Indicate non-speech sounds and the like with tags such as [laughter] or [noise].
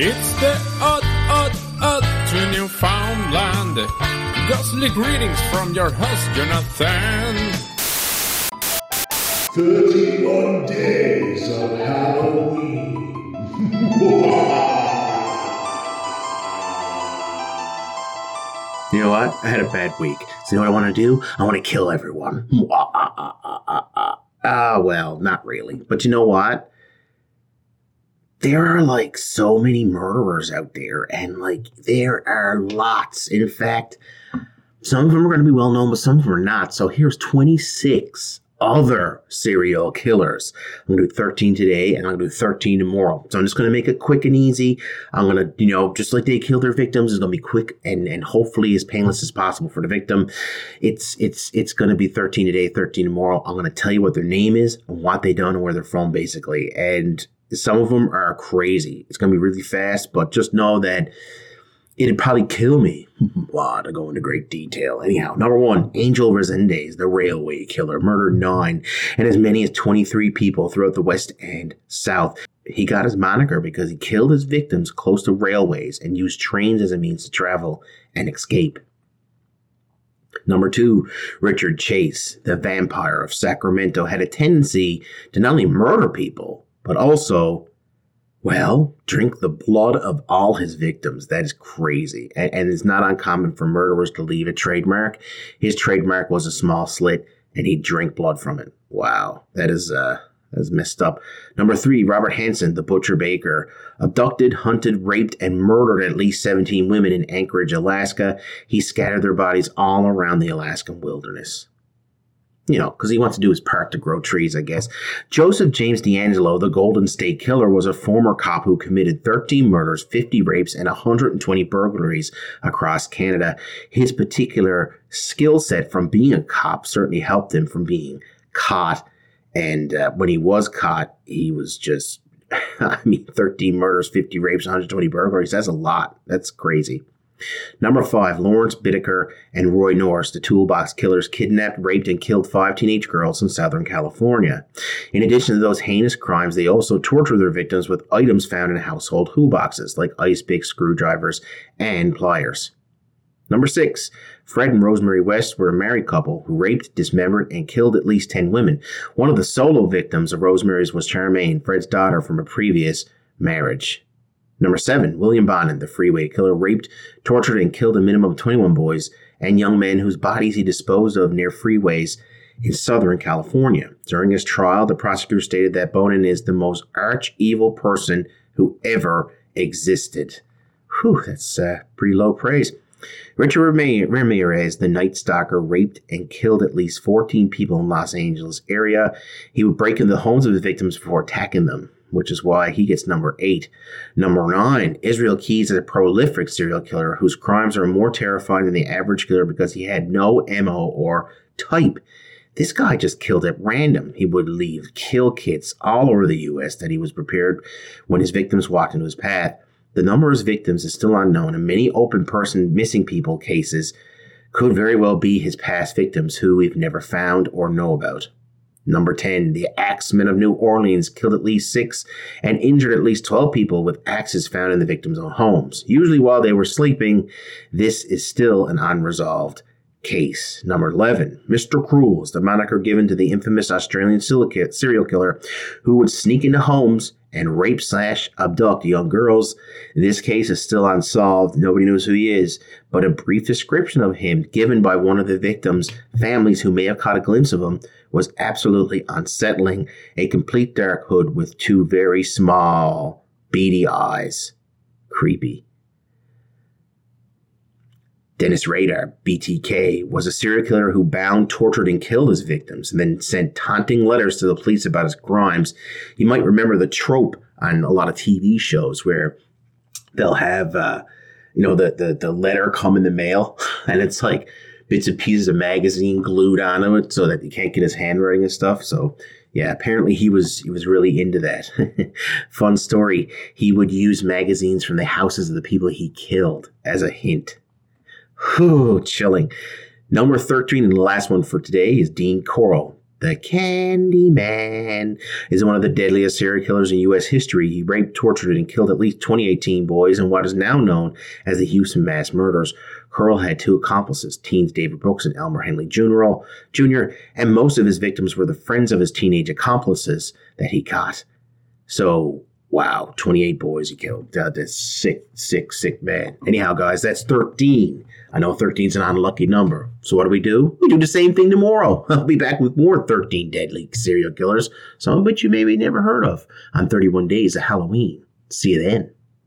It's the odd, odd, odd to Newfoundland. Ghostly greetings from your host, Jonathan. 31 days of Halloween. You know what? I had a bad week. So you know what I want to do? I want to kill everyone. Ah, well, not really. But you know what? There are like so many murderers out there, and like there are lots. In fact, some of them are going to be well known, but some of them are not. So here's 26 other serial killers. I'm going to do 13 today and I'm going to do 13 tomorrow. So I'm just going to make it quick and easy. I'm going to, you know, just like they kill their victims, it's going to be quick and, and hopefully as painless as possible for the victim. It's, it's, it's going to be 13 today, 13 tomorrow. I'm going to tell you what their name is and what they done and where they're from basically. And some of them are crazy. It's going to be really fast, but just know that it'd probably kill me. [laughs] Blah, to go into great detail. Anyhow, number one, Angel Resendiz, the railway killer, murdered nine and as many as 23 people throughout the West and South. He got his moniker because he killed his victims close to railways and used trains as a means to travel and escape. Number two, Richard Chase, the vampire of Sacramento, had a tendency to not only murder people, but also well, drink the blood of all his victims. That is crazy. And, and, it's not uncommon for murderers to leave a trademark. His trademark was a small slit, and he'd drink blood from it. Wow. That is, uh, that is messed up. Number three, Robert Hansen, the butcher baker, abducted, hunted, raped, and murdered at least 17 women in Anchorage, Alaska. He scattered their bodies all around the Alaskan wilderness you know, because he wants to do his part to grow trees, I guess. Joseph James DeAngelo, the Golden State Killer, was a former cop who committed 13 murders, 50 rapes, and 120 burglaries across Canada. His particular skill set from being a cop certainly helped him from being caught. And uh, when he was caught, he was just, [laughs] I mean, 13 murders, 50 rapes, 120 burglaries. That's a lot. That's crazy. Number five, Lawrence Bittaker and Roy Norris, the toolbox killers, kidnapped, raped, and killed five teenage girls in Southern California. In addition to those heinous crimes, they also tortured their victims with items found in household toolboxes, like ice picks, screwdrivers, and pliers. Number six, Fred and Rosemary West were a married couple who raped, dismembered, and killed at least 10 women. One of the solo victims of Rosemary's was Charmaine, Fred's daughter from a previous marriage. Number seven, William Bonin, the freeway killer, raped, tortured, and killed a minimum of 21 boys and young men whose bodies he disposed of near freeways in Southern California. During his trial, the prosecutor stated that Bonin is the most arch evil person who ever existed. Whew, that's uh, pretty low praise. Richard Ramirez, the Night Stalker, raped and killed at least 14 people in Los Angeles area. He would break into the homes of his victims before attacking them which is why he gets number eight. Number nine, Israel Keyes is a prolific serial killer whose crimes are more terrifying than the average killer because he had no MO or type. This guy just killed at random. He would leave kill kits all over the U.S. that he was prepared when his victims walked into his path. The number of his victims is still unknown, and many open person missing people cases could very well be his past victims who we've never found or know about. Number 10, the Axeman of New Orleans killed at least six and injured at least 12 people with axes found in the victims' own homes. Usually while they were sleeping, this is still an unresolved case. Number 11, Mr. Cruel is the moniker given to the infamous Australian silicate serial killer who would sneak into homes and rape slash abduct young girls. This case is still unsolved. Nobody knows who he is, but a brief description of him given by one of the victims' families who may have caught a glimpse of him was absolutely unsettling. A complete dark hood with two very small, beady eyes. Creepy. Dennis Rader, BTK, was a serial killer who bound, tortured, and killed his victims and then sent taunting letters to the police about his crimes. You might remember the trope on a lot of TV shows where they'll have, uh, you know, the, the, the letter come in the mail [laughs] and it's like bits and pieces of magazine glued onto it so that you can't get his handwriting and stuff. So, yeah, apparently he was he was really into that. [laughs] Fun story. He would use magazines from the houses of the people he killed as a hint. Whew, chilling. Number 13 and the last one for today is Dean Corll, The Candyman is one of the deadliest serial killers in U.S. history. He raped, tortured, and killed at least 28 teen boys in what is now known as the Houston Mass Murders. Corll had two accomplices, teens David Brooks and Elmer Henley Jr., Jr., and most of his victims were the friends of his teenage accomplices that he caught. So, wow, 28 boys he killed. Uh, that's sick, sick, sick man. Anyhow, guys, that's 13. I know 13 is an unlucky number. So what do we do? We do the same thing tomorrow. [laughs] I'll be back with more 13 deadly serial killers, some of which you maybe never heard of, on 31 Days of Halloween. See you then.